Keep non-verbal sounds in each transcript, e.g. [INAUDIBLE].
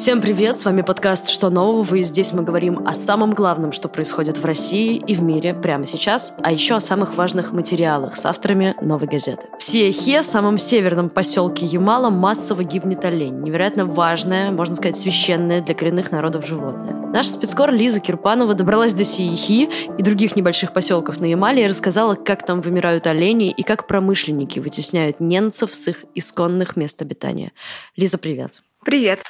Всем привет, с вами подкаст «Что нового?» и здесь мы говорим о самом главном, что происходит в России и в мире прямо сейчас, а еще о самых важных материалах с авторами «Новой газеты». В Сиехе, самом северном поселке Ямала, массово гибнет олень. Невероятно важное, можно сказать, священное для коренных народов животное. Наша спецкор Лиза Кирпанова добралась до Сиехи и других небольших поселков на Ямале и рассказала, как там вымирают олени и как промышленники вытесняют немцев с их исконных мест обитания. Лиза, привет. Привет.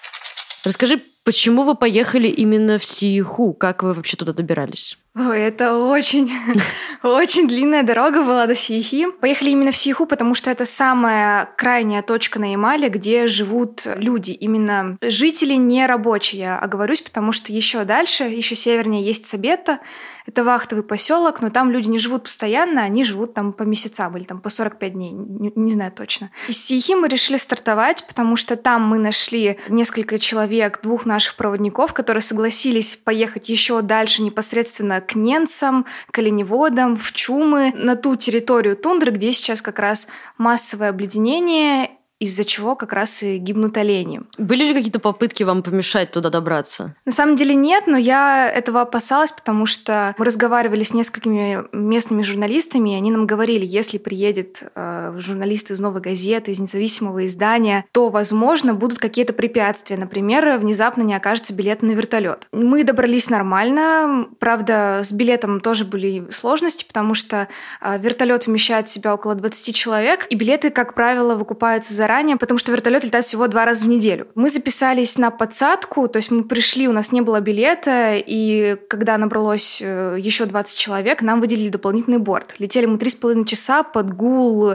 Расскажи, почему вы поехали именно в Сииху? Как вы вообще туда добирались? Ой, это очень, [LAUGHS] очень длинная дорога была до Сиихи. Поехали именно в Сииху, потому что это самая крайняя точка на Ямале, где живут люди. Именно жители не рабочие, я оговорюсь, потому что еще дальше, еще севернее есть Сабета. Это вахтовый поселок, но там люди не живут постоянно, они живут там по месяцам или там по 45 дней, не, не знаю точно. Из Сиихи мы решили стартовать, потому что там мы нашли несколько человек, двух наших проводников, которые согласились поехать еще дальше непосредственно к ненцам, к оленеводам, в чумы, на ту территорию тундры, где сейчас как раз массовое обледенение из-за чего как раз и гибнут олени. Были ли какие-то попытки вам помешать туда добраться? На самом деле нет, но я этого опасалась, потому что мы разговаривали с несколькими местными журналистами, и они нам говорили, если приедет э, журналист из «Новой газеты», из независимого издания, то, возможно, будут какие-то препятствия. Например, внезапно не окажется билета на вертолет. Мы добрались нормально, правда, с билетом тоже были сложности, потому что э, вертолет вмещает в себя около 20 человек, и билеты, как правило, выкупаются за заранее, потому что вертолет летает всего два раза в неделю. Мы записались на подсадку, то есть мы пришли, у нас не было билета, и когда набралось э, еще 20 человек, нам выделили дополнительный борт. Летели мы три с половиной часа под гул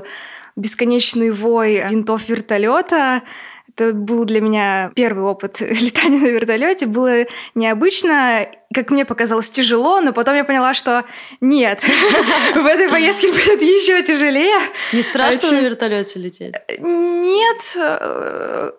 бесконечный вой винтов вертолета. Это был для меня первый опыт [LAUGHS] летания на вертолете. Было необычно, как мне показалось, тяжело, но потом я поняла, что нет, [LAUGHS] в этой поездке будет еще тяжелее. Не страшно на вертолете лететь? Нет.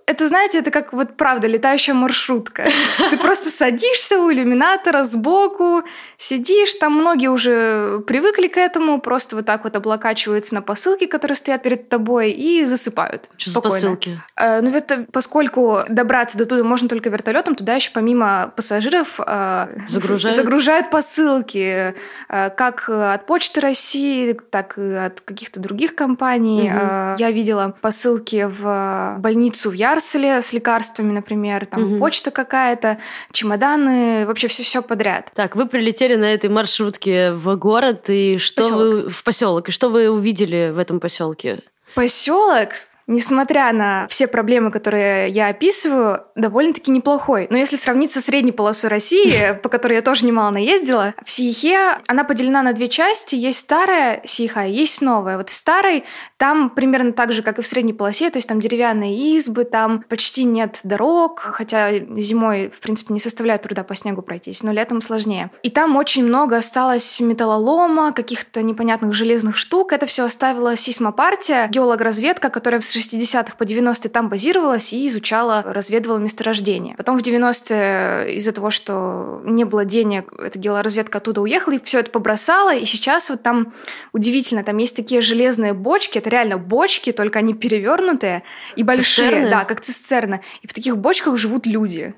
Это, знаете, это как вот правда летающая маршрутка. [LAUGHS] Ты просто садишься у иллюминатора сбоку, сидишь, там многие уже привыкли к этому, просто вот так вот облокачиваются на посылки, которые стоят перед тобой, и засыпают. Что за посылки? Э, ну, это поскольку добраться до туда можно только вертолетом, туда еще помимо пассажиров э, Загружают? Загружают посылки, э, как от Почты России, так и от каких-то других компаний. Угу. Я видела посылки в больницу в Ярселе с лекарствами, например, там угу. почта какая-то, чемоданы, вообще все все подряд. Так, вы прилетели на этой маршрутке в город и что поселок. вы в поселок и что вы увидели в этом поселке? Поселок несмотря на все проблемы, которые я описываю, довольно-таки неплохой. Но если сравнить со средней полосой России, [LAUGHS] по которой я тоже немало наездила, в Сиехе она поделена на две части. Есть старая Сиеха, есть новая. Вот в старой там примерно так же, как и в средней полосе, то есть там деревянные избы, там почти нет дорог, хотя зимой, в принципе, не составляет труда по снегу пройтись, но летом сложнее. И там очень много осталось металлолома, каких-то непонятных железных штук. Это все оставила сейсмопартия, геологоразведка, которая в 60-х по 90-е там базировалась и изучала, разведывала месторождения. Потом в 90-е из-за того, что не было денег, эта геологоразведка оттуда уехала и все это побросала. И сейчас вот там удивительно, там есть такие железные бочки, это реально бочки, только они перевернутые и большие. Цистерны? Да, как цистерна. И в таких бочках живут люди.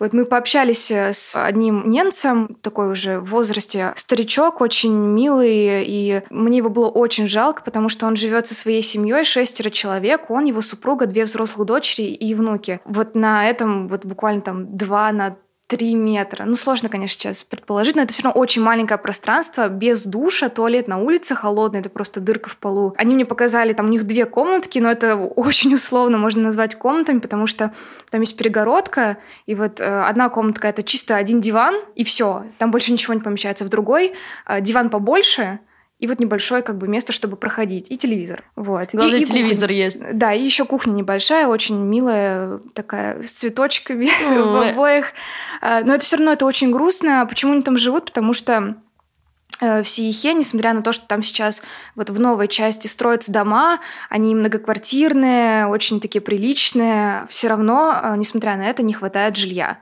Вот мы пообщались э, с одним немцем, такой уже в возрасте старичок, очень милый, и мне его было очень жалко, потому что он живет со своей семьей, шестеро человек, он, его супруга, две взрослых дочери и внуки. Вот на этом вот буквально там два на 3 метра. Ну, сложно, конечно, сейчас предположить, но это все равно очень маленькое пространство, без душа, туалет на улице холодный, это просто дырка в полу. Они мне показали, там у них две комнатки, но это [LAUGHS] очень условно можно назвать комнатами, потому что там есть перегородка, и вот э, одна комнатка это чисто один диван, и все, там больше ничего не помещается. В другой э, диван побольше, и вот небольшое как бы место, чтобы проходить, и телевизор. Вот. Главное, и, и телевизор кухня. есть. Да, и еще кухня небольшая, очень милая, такая, с цветочками [LAUGHS] в обоих. А, но это все равно это очень грустно. Почему они там живут? Потому что э, в Сиехе, несмотря на то, что там сейчас вот в новой части строятся дома, они многоквартирные, очень такие приличные, все равно, э, несмотря на это, не хватает жилья.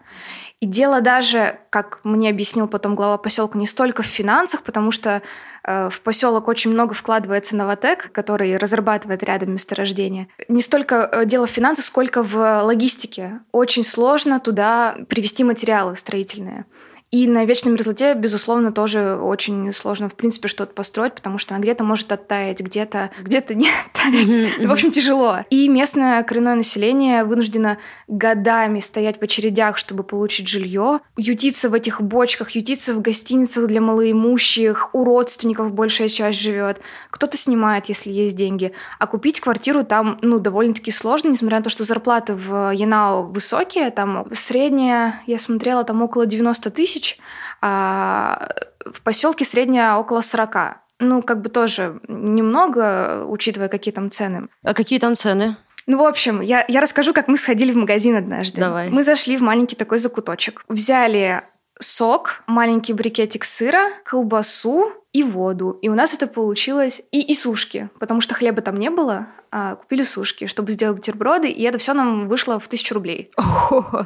И дело даже, как мне объяснил потом глава поселка, не столько в финансах, потому что в поселок очень много вкладывается Новотек, который разрабатывает рядом месторождение. Не столько э, дело в финансах, сколько в логистике. Очень сложно туда привести материалы строительные. И на вечной мерзлоте, безусловно, тоже очень сложно, в принципе, что-то построить, потому что она где-то может оттаять, где-то где не [LAUGHS] оттаять. В общем, тяжело. И местное коренное население вынуждено годами стоять в очередях, чтобы получить жилье, ютиться в этих бочках, ютиться в гостиницах для малоимущих, у родственников большая часть живет. Кто-то снимает, если есть деньги. А купить квартиру там, ну, довольно-таки сложно, несмотря на то, что зарплаты в Янао высокие. Там средняя, я смотрела, там около 90 тысяч, тысяч, а в поселке средняя около 40. Ну, как бы тоже немного, учитывая, какие там цены. А какие там цены? Ну, в общем, я, я расскажу, как мы сходили в магазин однажды. Давай. Мы зашли в маленький такой закуточек. Взяли сок, маленький брикетик сыра, колбасу и воду. И у нас это получилось... И, и сушки, потому что хлеба там не было, а, купили сушки, чтобы сделать бутерброды, и это все нам вышло в тысячу рублей.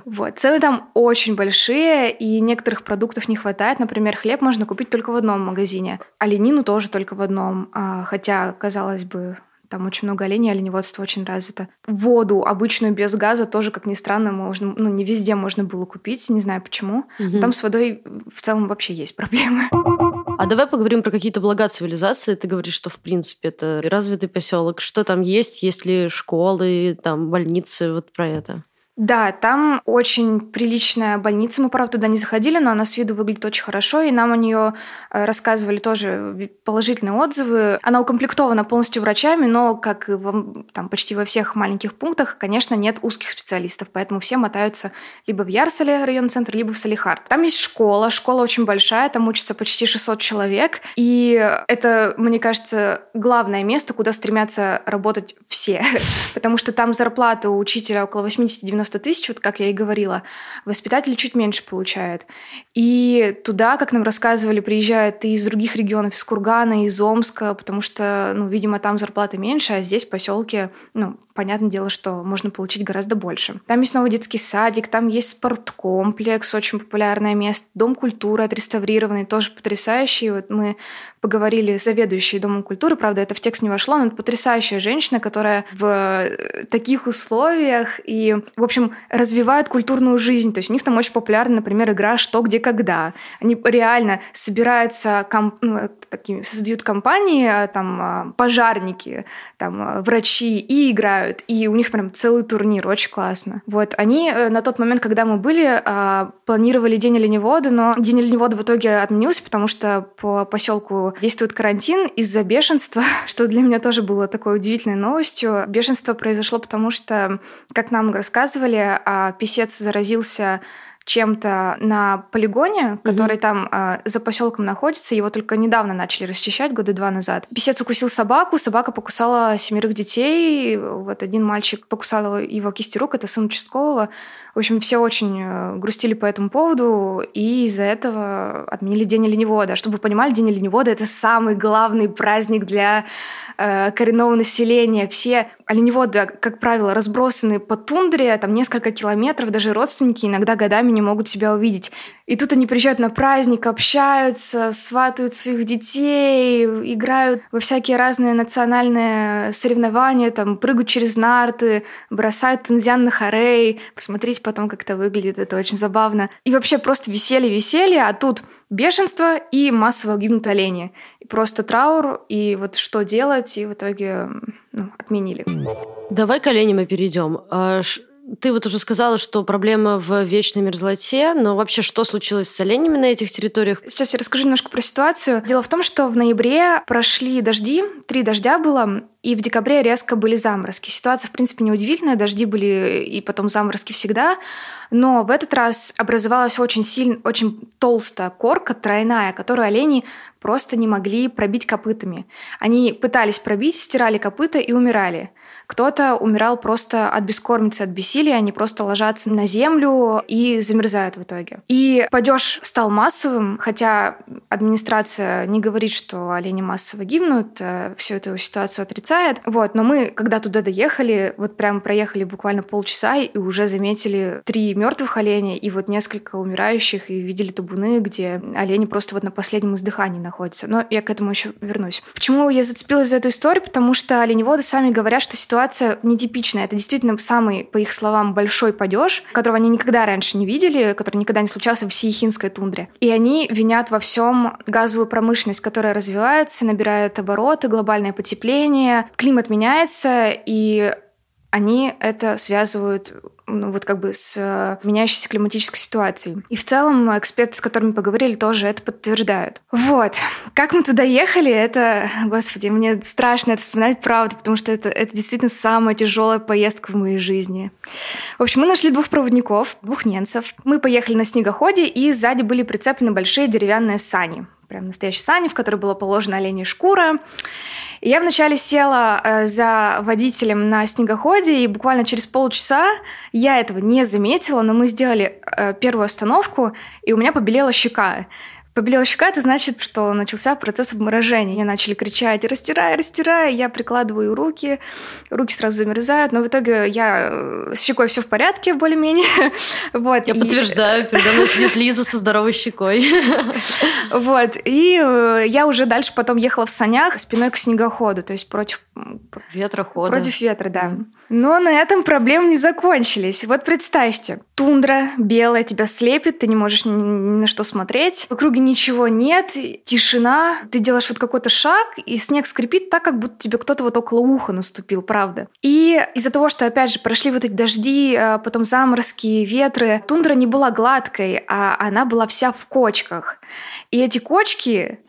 Вот. Цены там очень большие, и некоторых продуктов не хватает. Например, хлеб можно купить только в одном магазине, оленину тоже только в одном. А, хотя, казалось бы, там очень много оленей, оленеводство очень развито. Воду обычную без газа тоже, как ни странно, можно, ну, не везде можно было купить, не знаю почему. Угу. Там с водой в целом вообще есть проблемы. А давай поговорим про какие-то блага цивилизации. Ты говоришь, что в принципе это развитый поселок. Что там есть? Есть ли школы, там больницы? Вот про это. Да, там очень приличная больница. Мы, правда, туда не заходили, но она с виду выглядит очень хорошо, и нам о нее э, рассказывали тоже положительные отзывы. Она укомплектована полностью врачами, но, как и во, там, почти во всех маленьких пунктах, конечно, нет узких специалистов, поэтому все мотаются либо в Ярсале, район центр, либо в Салихар. Там есть школа, школа очень большая, там учатся почти 600 человек, и это, мне кажется, главное место, куда стремятся работать все, [LAUGHS] потому что там зарплата у учителя около 80-90 90 тысяч, вот как я и говорила, воспитатели чуть меньше получают. И туда, как нам рассказывали, приезжают и из других регионов, из Кургана, из Омска, потому что, ну, видимо, там зарплаты меньше, а здесь в поселке, ну, понятное дело, что можно получить гораздо больше. Там есть новый детский садик, там есть спорткомплекс, очень популярное место, дом культуры отреставрированный, тоже потрясающий. Вот мы поговорили с заведующей Домом культуры, правда, это в текст не вошло, но это потрясающая женщина, которая в э, таких условиях и, в общем, развивает культурную жизнь. То есть у них там очень популярна, например, игра «Что, где, когда». Они реально собираются, комп... ну, такими, создают компании, а, там, а, пожарники, там, а, врачи и играют. И у них прям целый турнир, очень классно. Вот, они э, на тот момент, когда мы были, планировали День оленевода, но День оленевода в итоге отменился, потому что по поселку действует карантин из-за бешенства, [LAUGHS] что для меня тоже было такой удивительной новостью. Бешенство произошло потому, что, как нам рассказывали, а, писец заразился чем-то на полигоне, который mm-hmm. там э, за поселком находится. Его только недавно начали расчищать, года два назад. Песец укусил собаку, собака покусала семерых детей. Вот один мальчик покусал его, его кисти рук, это сын участкового. В общем, все очень э, грустили по этому поводу, и из-за этого отменили День оленевода. Чтобы вы понимали, День оленевода — это самый главный праздник для э, коренного населения. Все оленеводы, как правило, разбросаны по тундре, там несколько километров, даже родственники иногда годами не могут себя увидеть. И тут они приезжают на праздник, общаются, сватают своих детей, играют во всякие разные национальные соревнования, там прыгают через нарты, бросают тензян на хорей, посмотреть потом, как это выглядит, это очень забавно. И вообще просто веселье-веселье, а тут бешенство и массово гибнут олени. И просто траур, и вот что делать, и в итоге ну, отменили. Давай к оленям и перейдем. Ты вот уже сказала, что проблема в вечной мерзлоте, но вообще что случилось с оленями на этих территориях? Сейчас я расскажу немножко про ситуацию. Дело в том, что в ноябре прошли дожди, три дождя было, и в декабре резко были заморозки. Ситуация, в принципе, неудивительная, дожди были и потом заморозки всегда, но в этот раз образовалась очень сильно, очень толстая корка, тройная, которую олени просто не могли пробить копытами. Они пытались пробить, стирали копыта и умирали. Кто-то умирал просто от бескормицы, от бессилия, они просто ложатся на землю и замерзают в итоге. И падеж стал массовым, хотя администрация не говорит, что олени массово гибнут, э, всю эту ситуацию отрицает. Вот, но мы, когда туда доехали, вот прям проехали буквально полчаса и уже заметили три мертвых оленя и вот несколько умирающих, и видели табуны, где олени просто вот на последнем издыхании находятся. Но я к этому еще вернусь. Почему я зацепилась за эту историю? Потому что оленеводы сами говорят, что ситуация нетипичная. Это действительно самый, по их словам, большой падеж, которого они никогда раньше не видели, который никогда не случался в Сиехинской тундре. И они винят во всем газовую промышленность, которая развивается, набирает обороты, глобальное потепление, климат меняется, и они это связывают ну, вот как бы с э, меняющейся климатической ситуацией. И в целом эксперты, с которыми поговорили, тоже это подтверждают. Вот. Как мы туда ехали, это, господи, мне страшно это вспоминать, правда, потому что это, это действительно самая тяжелая поездка в моей жизни. В общем, мы нашли двух проводников, двух немцев. Мы поехали на снегоходе, и сзади были прицеплены большие деревянные сани. Прям настоящие сани, в которые была положена оленья шкура. И я вначале села э, за водителем на снегоходе, и буквально через полчаса я этого не заметила, но мы сделали э, первую остановку, и у меня побелела щека. Побелела щека, это значит, что начался процесс обморожения. Мне начали кричать «растирай, растирай!» Я прикладываю руки, руки сразу замерзают, но в итоге я э, с щекой все в порядке более-менее. [LAUGHS] вот, я и... подтверждаю, передо мной сидит Лиза со здоровой щекой. [LAUGHS] вот, и э, я уже дальше потом ехала в санях спиной к снегоходу, то есть против... Ветрохода. Против ветра, да. Но на этом проблемы не закончились. Вот представьте, тундра белая тебя слепит, ты не можешь ни, ни на что смотреть, в округе ничего нет, тишина, ты делаешь вот какой-то шаг, и снег скрипит так, как будто тебе кто-то вот около уха наступил, правда. И из-за того, что, опять же, прошли вот эти дожди, а, потом заморозки, ветры, тундра не была гладкой, а она была вся в кочках. И эти кочки,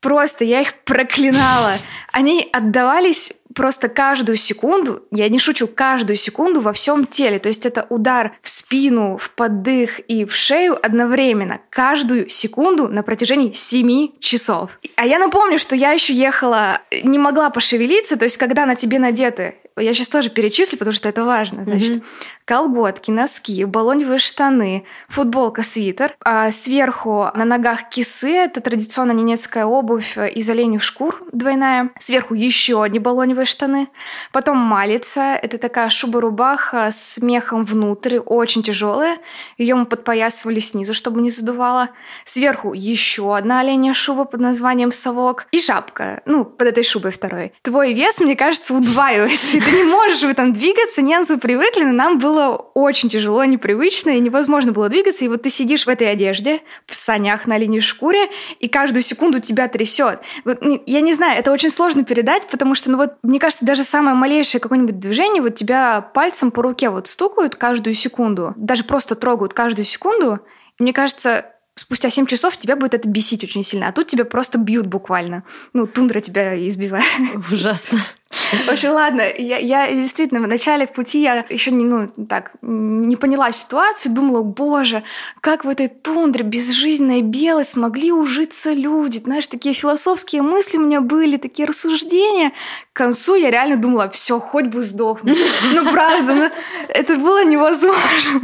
просто я их проклинала. Они отдавались просто каждую секунду, я не шучу, каждую секунду во всем теле. То есть это удар в спину, в поддых и в шею одновременно. Каждую секунду на протяжении 7 часов. А я напомню, что я еще ехала, не могла пошевелиться, то есть когда на тебе надеты я сейчас тоже перечислю, потому что это важно. Значит, mm-hmm колготки, носки, баллоневые штаны, футболка, свитер. А сверху на ногах кисы, это традиционно ненецкая обувь из оленьих шкур двойная. Сверху еще одни баллоневые штаны. Потом малица, это такая шуба-рубаха с мехом внутрь, очень тяжелая. Ее мы подпоясывали снизу, чтобы не задувало. Сверху еще одна оленья шуба под названием совок. И шапка, ну, под этой шубой второй. Твой вес, мне кажется, удваивается, и [LAUGHS] ты не можешь в этом двигаться. Немцы привыкли, но нам было было очень тяжело, непривычно, и невозможно было двигаться. И вот ты сидишь в этой одежде, в санях на линии шкуре, и каждую секунду тебя трясет. Вот, я не знаю, это очень сложно передать, потому что, ну вот, мне кажется, даже самое малейшее какое-нибудь движение, вот тебя пальцем по руке вот стукают каждую секунду, даже просто трогают каждую секунду. И мне кажется, спустя 7 часов тебя будет это бесить очень сильно, а тут тебя просто бьют буквально. Ну, тундра тебя избивает. Ужасно. В общем, ладно, я, я действительно в начале пути я еще не, ну, так, не поняла ситуацию, думала, боже, как в этой тундре безжизненной белой смогли ужиться люди. Знаешь, такие философские мысли у меня были, такие рассуждения. К концу я реально думала, все, хоть бы сдохнуть. Ну, правда, ну, это было невозможно.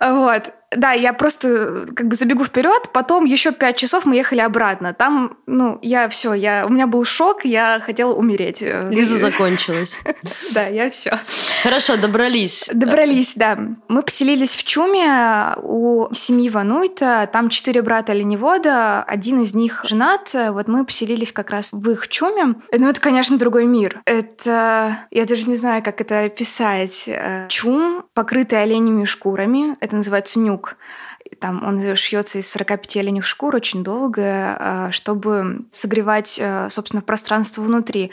Вот. Да, я просто как бы забегу вперед. Потом еще пять часов мы ехали обратно. Там, ну, я все, я у меня был шок, я хотела умереть. Лиза закончилась. [LAUGHS] Да, я все. Хорошо, добрались. Добрались, да. Мы поселились в Чуме у семьи Вануйта. Там четыре брата оленевода, один из них женат. Вот мы поселились как раз в их Чуме. Ну, это, конечно, другой мир. Это, я даже не знаю, как это описать. Чум, покрытый оленями шкурами. Это называется нюк нюк. Там он шьется из 45 оленях шкур очень долго, а, чтобы согревать, а, собственно, пространство внутри.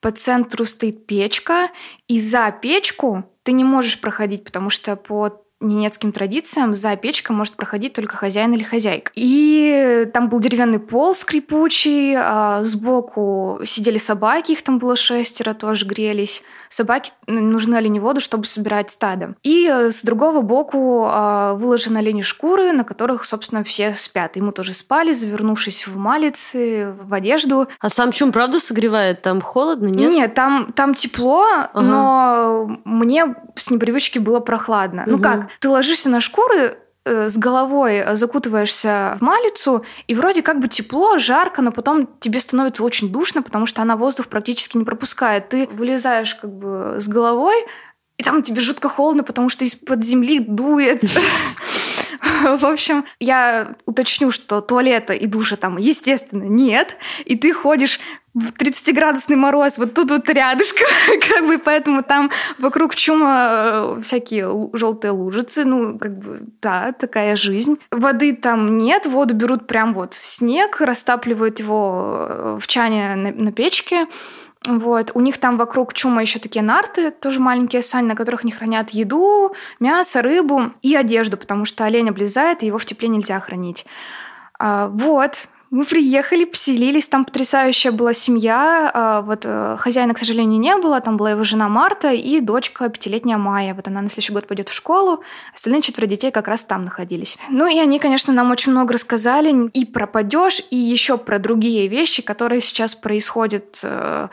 По центру стоит печка, и за печку ты не можешь проходить, потому что по ненецким традициям за печкой может проходить только хозяин или хозяйка. И там был деревянный пол скрипучий, а сбоку сидели собаки, их там было шестеро, тоже грелись собаке нужны оленеводу, чтобы собирать стадо. И э, с другого боку а, выложены олени шкуры, на которых, собственно, все спят. Мы тоже спали, завернувшись в малицы, в одежду. А сам чум правда согревает? Там холодно, нет? Нет, там, там тепло, ага. но мне с непривычки было прохладно. Угу. Ну как, ты ложишься на шкуры, э, с головой закутываешься в малицу, и вроде как бы тепло, жарко, но потом тебе становится очень душно, потому что она воздух практически не пропускает. Ты вылезаешь как бы с головой, и там тебе жутко холодно, потому что из-под земли дует. [LAUGHS] [LAUGHS] В общем, я уточню, что туалета и душа там, естественно, нет. И ты ходишь в 30-градусный мороз, вот тут вот рядышком, [LAUGHS] как бы, поэтому там вокруг чума э, всякие желтые лужицы, ну, как бы, да, такая жизнь. Воды там нет, воду берут прям вот снег, растапливают его э, в чане на, на печке, вот. У них там вокруг чума еще такие нарты, тоже маленькие сани, на которых они хранят еду, мясо, рыбу и одежду, потому что олень облезает, и его в тепле нельзя хранить. А, вот. Мы приехали, поселились, там потрясающая была семья. А, вот э, хозяина, к сожалению, не было, там была его жена Марта и дочка пятилетняя Майя. Вот она на следующий год пойдет в школу, остальные четверо детей как раз там находились. Ну и они, конечно, нам очень много рассказали и про падеж, и еще про другие вещи, которые сейчас происходят э,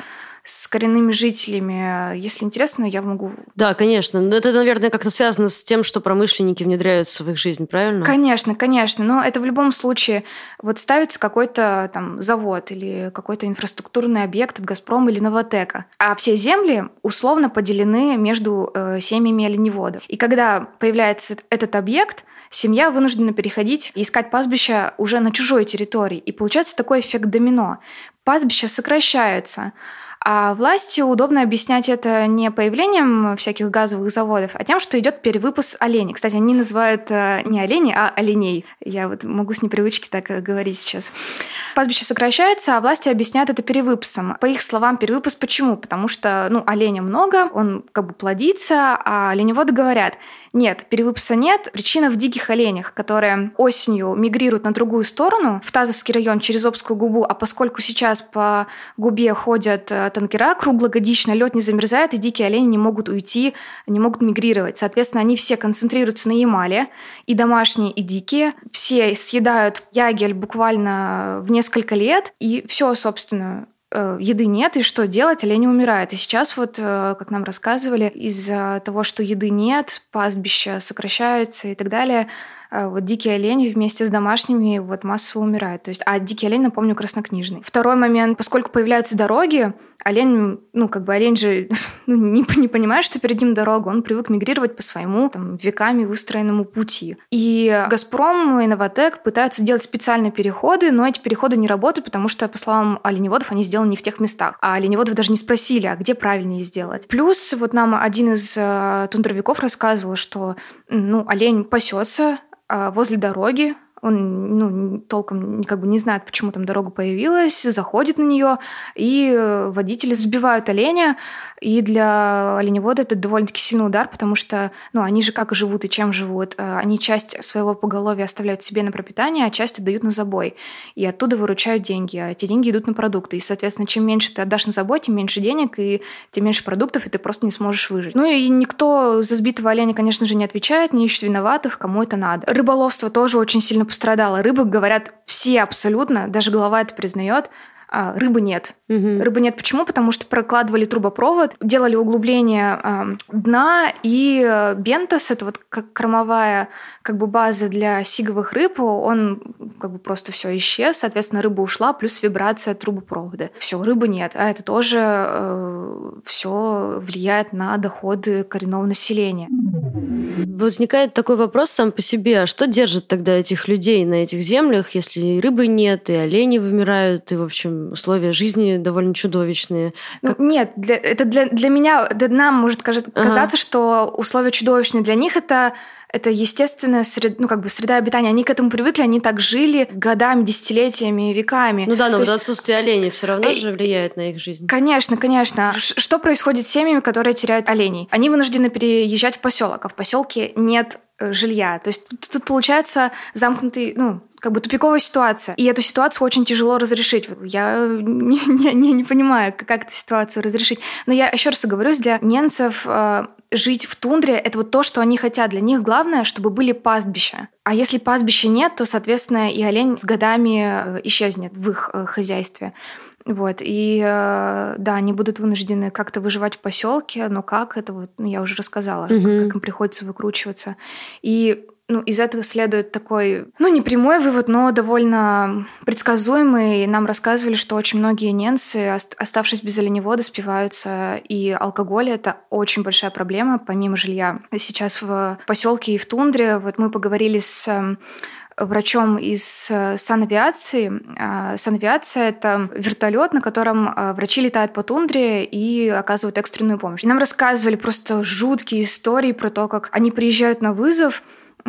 с коренными жителями. Если интересно, я могу... Да, конечно. Но это, наверное, как-то связано с тем, что промышленники внедряются в их жизнь, правильно? Конечно, конечно. Но это в любом случае вот ставится какой-то там завод или какой-то инфраструктурный объект от «Газпрома» или «Новотека». А все земли условно поделены между э, семьями оленеводов. И когда появляется этот объект, семья вынуждена переходить и искать пастбища уже на чужой территории. И получается такой эффект домино. Пастбища сокращаются, а власти удобно объяснять это не появлением всяких газовых заводов, а тем, что идет перевыпуск оленей. Кстати, они называют э, не оленей, а оленей. Я вот могу с непривычки так э, говорить сейчас. Пастбище сокращается, а власти объясняют это перевыпусом. По их словам, перевыпуск почему? Потому что ну, оленя много, он как бы плодится, а оленеводы говорят, нет, перевыпуса нет. Причина в диких оленях, которые осенью мигрируют на другую сторону, в Тазовский район через Обскую губу, а поскольку сейчас по губе ходят э, танкера круглогодично, лед не замерзает, и дикие олени не могут уйти, не могут мигрировать. Соответственно, они все концентрируются на Ямале, и домашние, и дикие. Все съедают ягель буквально в несколько лет, и все, собственно, еды нет, и что делать? Олени умирают. И сейчас вот, э, как нам рассказывали, из-за того, что еды нет, пастбища сокращаются и так далее, э, вот дикие олени вместе с домашними вот массово умирают. То есть, а дикий олень, напомню, краснокнижный. Второй момент, поскольку появляются дороги, олень, ну, как бы олень же [LAUGHS] ну, не, не понимает, что перед ним дорога, он привык мигрировать по своему там, веками выстроенному пути. И «Газпром» и «Новотек» пытаются делать специальные переходы, но эти переходы не работают, потому что, по словам оленеводов, они сделаны не в тех местах. А оленеводов даже не спросили, а где правильнее сделать. Плюс вот нам один из э, тундровиков рассказывал, что ну, олень пасется э, возле дороги, он ну, толком как бы не знает, почему там дорога появилась, заходит на нее, и э, водители сбивают оленя. И для оленевода это довольно-таки сильный удар, потому что ну, они же как живут и чем живут. Э, они часть своего поголовья оставляют себе на пропитание, а часть отдают на забой. И оттуда выручают деньги. А эти деньги идут на продукты. И, соответственно, чем меньше ты отдашь на забой, тем меньше денег, и тем меньше продуктов, и ты просто не сможешь выжить. Ну и никто за сбитого оленя, конечно же, не отвечает, не ищет виноватых, кому это надо. Рыболовство тоже очень сильно пострадала. Рыбы, говорят, все абсолютно, даже голова это признает, а, рыбы нет. Угу. Рыбы нет почему? Потому что прокладывали трубопровод, делали углубление э, дна, и э, бентос, это вот как кормовая как бы база для сиговых рыб, он как бы просто все исчез, соответственно, рыба ушла, плюс вибрация трубопровода. Все, рыбы нет, а это тоже э, все влияет на доходы коренного населения. Возникает такой вопрос сам по себе, а что держит тогда этих людей на этих землях, если и рыбы нет, и олени вымирают, и, в общем, условия жизни довольно чудовищные. Ну, как... Нет, для, это для, для меня, для нам может казаться, ага. что условия чудовищные. Для них это это естественная среда, ну, как бы среда обитания. Они к этому привыкли, они так жили годами, десятилетиями, веками. Ну да, но То вот есть... отсутствие оленей все равно же влияет на их жизнь. Конечно, конечно. Что происходит с семьями, которые теряют оленей? Они вынуждены переезжать в поселок, а в поселке нет э, жилья. То есть тут, тут получается замкнутый, ну, как бы тупиковая ситуация. И эту ситуацию очень тяжело разрешить. Я [LAUGHS] не, не, не понимаю, как эту ситуацию разрешить. Но я еще раз оговорюсь, для немцев э, жить в тундре — это вот то, что они хотят. Для них главное, чтобы были пастбища. А если пастбища нет, то, соответственно, и олень с годами э, исчезнет в их э, хозяйстве. Вот, и э, да, они будут вынуждены как-то выживать в поселке, но как это вот, ну, я уже рассказала, угу. как им приходится выкручиваться. И ну, из этого следует такой, ну, не прямой вывод, но довольно предсказуемый. Нам рассказывали, что очень многие ненцы, оставшись без оленевода, спиваются, и алкоголь — это очень большая проблема, помимо жилья. Сейчас в поселке и в тундре, вот мы поговорили с эм, врачом из э, санавиации. А, санавиация — это вертолет, на котором а, врачи летают по тундре и оказывают экстренную помощь. И нам рассказывали просто жуткие истории про то, как они приезжают на вызов,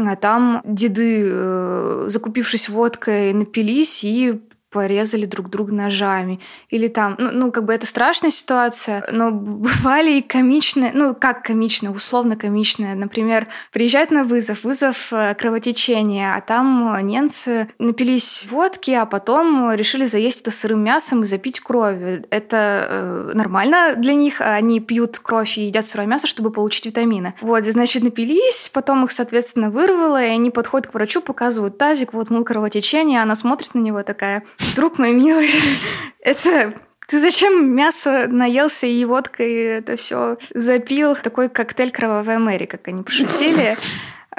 а там деды, э, закупившись водкой, напились и порезали друг друга ножами. Или там, ну, ну, как бы это страшная ситуация, но [LAUGHS] бывали и комичные, ну, как комичные, условно комичные. Например, приезжать на вызов, вызов э, кровотечения, а там немцы напились водки, а потом решили заесть это сырым мясом и запить кровью. Это э, нормально для них, они пьют кровь и едят сырое мясо, чтобы получить витамины. Вот, значит, напились, потом их, соответственно, вырвало, и они подходят к врачу, показывают тазик, вот, мол, кровотечение, она смотрит на него такая, друг мой милый, [LAUGHS] это ты зачем мясо наелся и водкой это все запил? Такой коктейль кровавой Мэри, как они пошутили. [LAUGHS]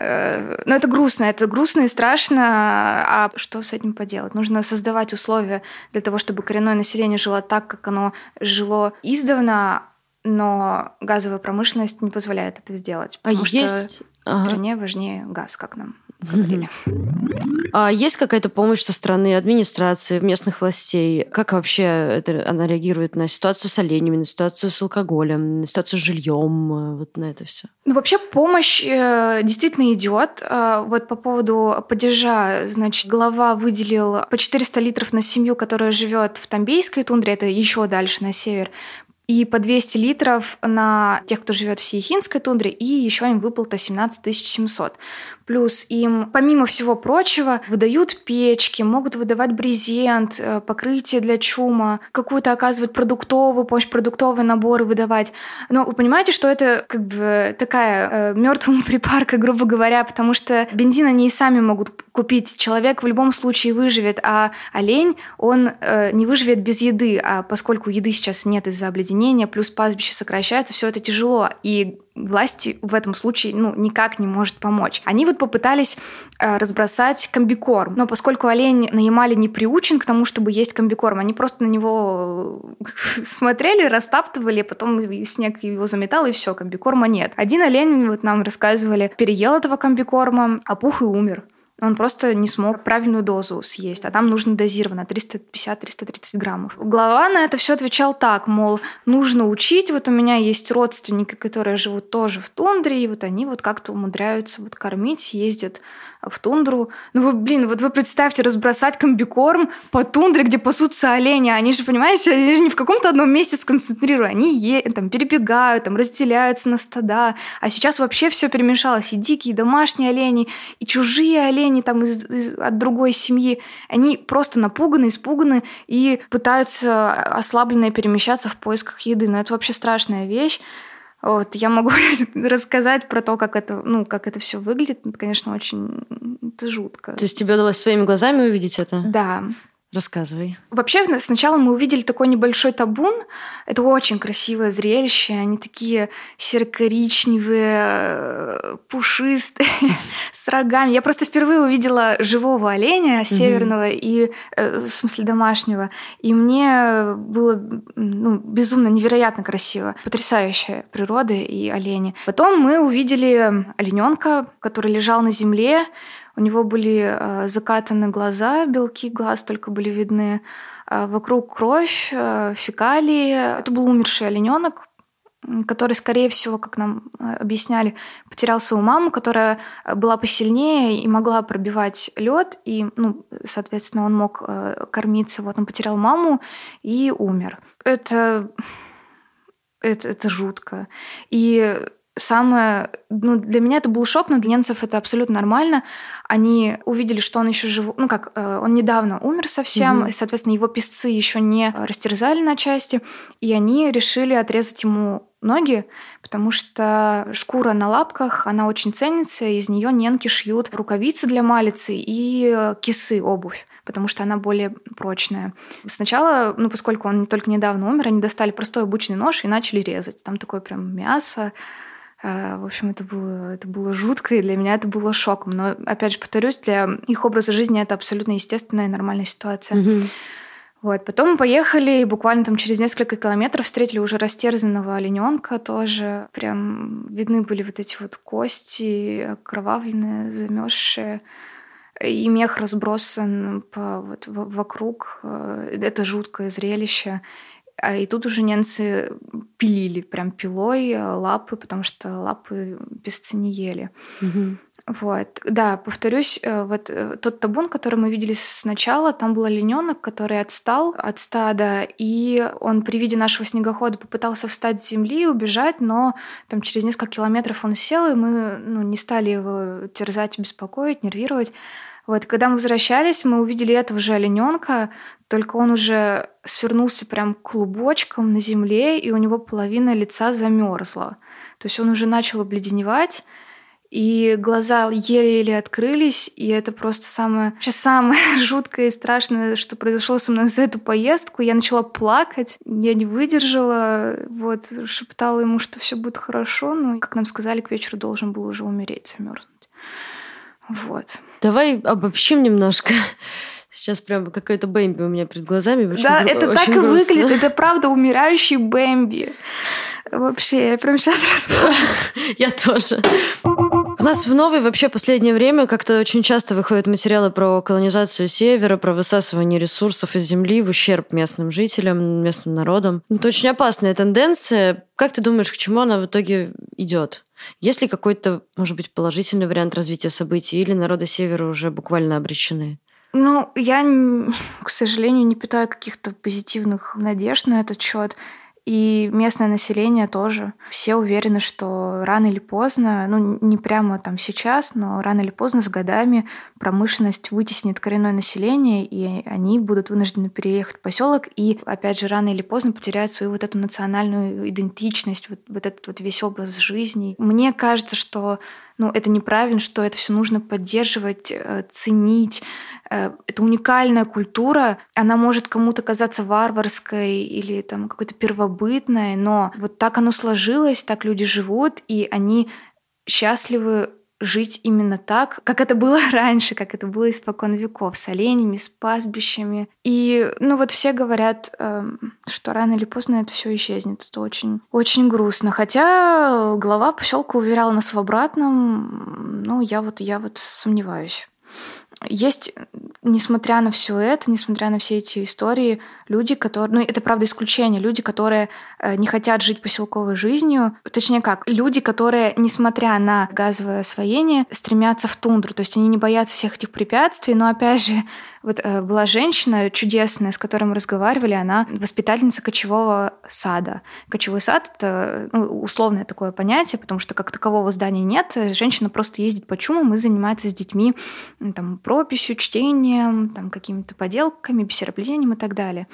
Э, но это грустно, это грустно и страшно. А что с этим поделать? Нужно создавать условия для того, чтобы коренное население жило так, как оно жило издавна, но газовая промышленность не позволяет это сделать. А потому а есть... что в стране ага. важнее газ, как нам А есть какая-то помощь со стороны администрации, местных властей? Как вообще это, она реагирует на ситуацию с оленями, на ситуацию с алкоголем, на ситуацию с жильем, вот на это все? Ну, вообще помощь э, действительно идет. Э, вот по поводу падежа, значит, глава выделил по 400 литров на семью, которая живет в Тамбейской тундре, это еще дальше на север, и по 200 литров на тех, кто живет в Сиехинской тундре, и еще им выплата 17 700. Плюс им, помимо всего прочего, выдают печки, могут выдавать брезент, э, покрытие для чума, какую-то оказывать продуктовую помощь, продуктовые наборы выдавать. Но вы понимаете, что это как бы такая э, мертвому [LAUGHS] припарка, грубо говоря, потому что бензин они и сами могут купить. Человек в любом случае выживет, а олень, он э, не выживет без еды, а поскольку еды сейчас нет из-за обледенения, плюс пастбище сокращается, все это тяжело. И власти в этом случае ну, никак не может помочь. Они вот попытались э, разбросать комбикорм, но поскольку олень на Ямале не приучен к тому, чтобы есть комбикорм, они просто на него э, [LAUGHS] смотрели, растаптывали, потом снег его заметал, и все, комбикорма нет. Один олень, вот нам рассказывали, переел этого комбикорма, опух и умер. Он просто не смог правильную дозу съесть, а там нужно дозировано 350-330 граммов. Глава на это все отвечал так, мол, нужно учить, вот у меня есть родственники, которые живут тоже в тундре, и вот они вот как-то умудряются вот кормить, ездят в тундру. Ну, вы, блин, вот вы представьте, разбросать комбикорм по тундре, где пасутся олени. Они же, понимаете, они же не в каком-то одном месте сконцентрируют. Они е- там перебегают, там разделяются на стада. А сейчас вообще все перемешалось. И дикие, и домашние олени, и чужие олени там из, из, от другой семьи. Они просто напуганы, испуганы и пытаются ослабленные перемещаться в поисках еды. Но это вообще страшная вещь. Вот, я могу [LAUGHS] рассказать про то, как это, ну, как это все выглядит. Это, конечно, очень это жутко. То есть тебе удалось своими глазами увидеть это? Да. Рассказывай. Вообще, сначала мы увидели такой небольшой табун. Это очень красивое зрелище. Они такие серо-коричневые, пушистые, [LAUGHS] с рогами. Я просто впервые увидела живого оленя северного и, э, в смысле, домашнего. И мне было ну, безумно, невероятно красиво. Потрясающая природа и олени. Потом мы увидели олененка, который лежал на земле. У него были э, закатаны глаза, белки глаз только были видны. А вокруг кровь, э, фекалии. Это был умерший олененок, который, скорее всего, как нам э, объясняли, потерял свою маму, которая была посильнее и могла пробивать лед, и, ну, соответственно, он мог кормиться. Вот он потерял маму и умер. Это это, это жутко. И самое... Ну, для меня это был шок, но для немцев это абсолютно нормально. Они увидели, что он еще жив... Ну, как, э, он недавно умер совсем, mm-hmm. и, соответственно, его песцы еще не растерзали на части, и они решили отрезать ему ноги, потому что шкура на лапках, она очень ценится, из нее ненки шьют рукавицы для малицы и кисы, обувь потому что она более прочная. Сначала, ну, поскольку он только недавно умер, они достали простой обычный нож и начали резать. Там такое прям мясо, в общем, это было, это было жутко, и для меня это было шоком. Но, опять же, повторюсь, для их образа жизни это абсолютно естественная и нормальная ситуация. Мгм. Вот, потом мы поехали, и буквально там через несколько километров встретили уже растерзанного олененка тоже. Прям видны были вот эти вот кости, окровавленные, замерзшие. И мех разбросан по, вот, вокруг. Э, Это жуткое зрелище. А И тут уже немцы пилили прям пилой э, лапы, потому что лапы песцы не ели. Мгм. Вот, да, повторюсь, э, вот э, тот табун, который мы видели сначала, там был олененок, который отстал от стада, и он при виде нашего снегохода попытался встать с земли и убежать, но там через несколько километров он сел, и мы ну, не стали его терзать, беспокоить, нервировать. Вот, когда мы возвращались, мы увидели этого же олененка, только он уже свернулся прям клубочком на земле, и у него половина лица замерзла. То есть он уже начал обледеневать, и глаза еле-еле открылись, и это просто самое, вообще самое [LAUGHS] жуткое и страшное, что произошло со мной за эту поездку. Я начала плакать, я не выдержала, вот, шептала ему, что все будет хорошо, но, как нам сказали, к вечеру должен был уже умереть, замерзнуть. Вот. Давай обобщим немножко. [LAUGHS] Сейчас прям какой-то Бэмби у меня перед глазами. очень да, гру- это так очень и грустно. выглядит. Это [LAUGHS] правда умирающий Бэмби. Вообще, я прям сейчас [LAUGHS] расплачусь. Я тоже. У нас в новой вообще последнее время как-то очень часто выходят материалы про колонизацию севера, про высасывание ресурсов из земли в ущерб местным жителям, местным народам. Это очень опасная тенденция. Как ты думаешь, к чему она в итоге идет? Есть ли какой-то, может быть, положительный вариант развития событий, или народы севера уже буквально обречены? Ну, я, к сожалению, не питаю каких-то позитивных надежд на этот счет. И местное население тоже. Все уверены, что рано или поздно, ну не прямо там сейчас, но рано или поздно с годами промышленность вытеснит коренное население, и они будут вынуждены переехать в поселок, и опять же рано или поздно потеряют свою вот эту национальную идентичность, вот, вот этот вот весь образ жизни. Мне кажется, что ну, это неправильно, что это все нужно поддерживать, э, ценить. Э, Это уникальная культура. Она может кому-то казаться варварской или там какой-то первобытной, но вот так оно сложилось, так люди живут, и они счастливы жить именно так, как это было [LAUGHS] раньше, как это было испокон веков, с оленями, с пастбищами. И, ну вот все говорят, эм, что рано или поздно это все исчезнет. Это очень, очень грустно. Хотя глава поселка уверяла нас в обратном. Ну, я вот, я вот сомневаюсь. Есть, несмотря на все это, несмотря на все эти истории, люди, которые, ну это правда исключение, люди, которые э, не хотят жить поселковой жизнью, точнее как, люди, которые, несмотря на газовое освоение, стремятся в тундру, то есть они не боятся всех этих препятствий, но опять же, вот э, была женщина чудесная, с которой мы разговаривали, она воспитательница кочевого сада. Кочевой сад — это ну, условное такое понятие, потому что как такового здания нет. Женщина просто ездит по чумам и занимается с детьми м, там, прописью, чтением, там, какими-то поделками, бисероплетением и так далее.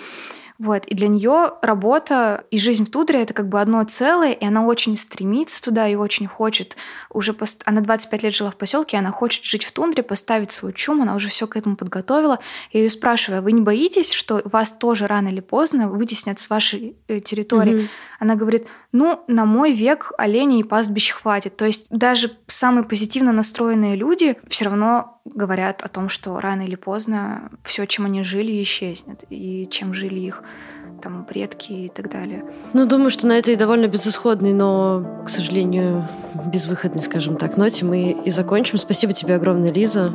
Вот. И для нее работа и жизнь в Тудре это как бы одно целое, и она очень стремится туда и очень хочет уже пост... она 25 лет жила в поселке, она хочет жить в тундре, поставить свой чум, она уже все к этому подготовила. Я ее спрашиваю, «А вы не боитесь, что вас тоже рано или поздно вытеснят с вашей э, территории? Мгм. Она говорит, ну, на мой век оленей и пастбищ хватит. То есть даже самые позитивно настроенные люди все равно говорят о том, что рано или поздно все, чем они жили, исчезнет. И чем жили их там предки и так далее. Ну, думаю, что на этой довольно безысходной, но, к сожалению, безвыходной, скажем так, ноте мы и закончим. Спасибо тебе огромное, Лиза.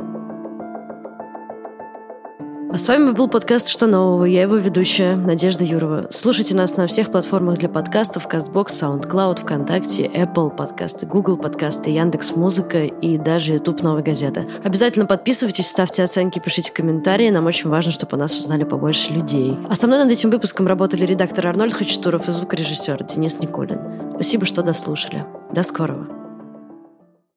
А с вами был подкаст «Что нового?» Я его ведущая, Надежда Юрова. Слушайте нас на всех платформах для подкастов CastBox, SoundCloud, ВКонтакте, Apple подкасты, Google подкасты, Яндекс Музыка и даже YouTube Новой газеты. Обязательно подписывайтесь, ставьте оценки, пишите комментарии. Нам очень важно, чтобы о нас узнали побольше людей. А со мной над этим выпуском работали редактор Арнольд Хачатуров и звукорежиссер Денис Николин. Спасибо, что дослушали. До скорого.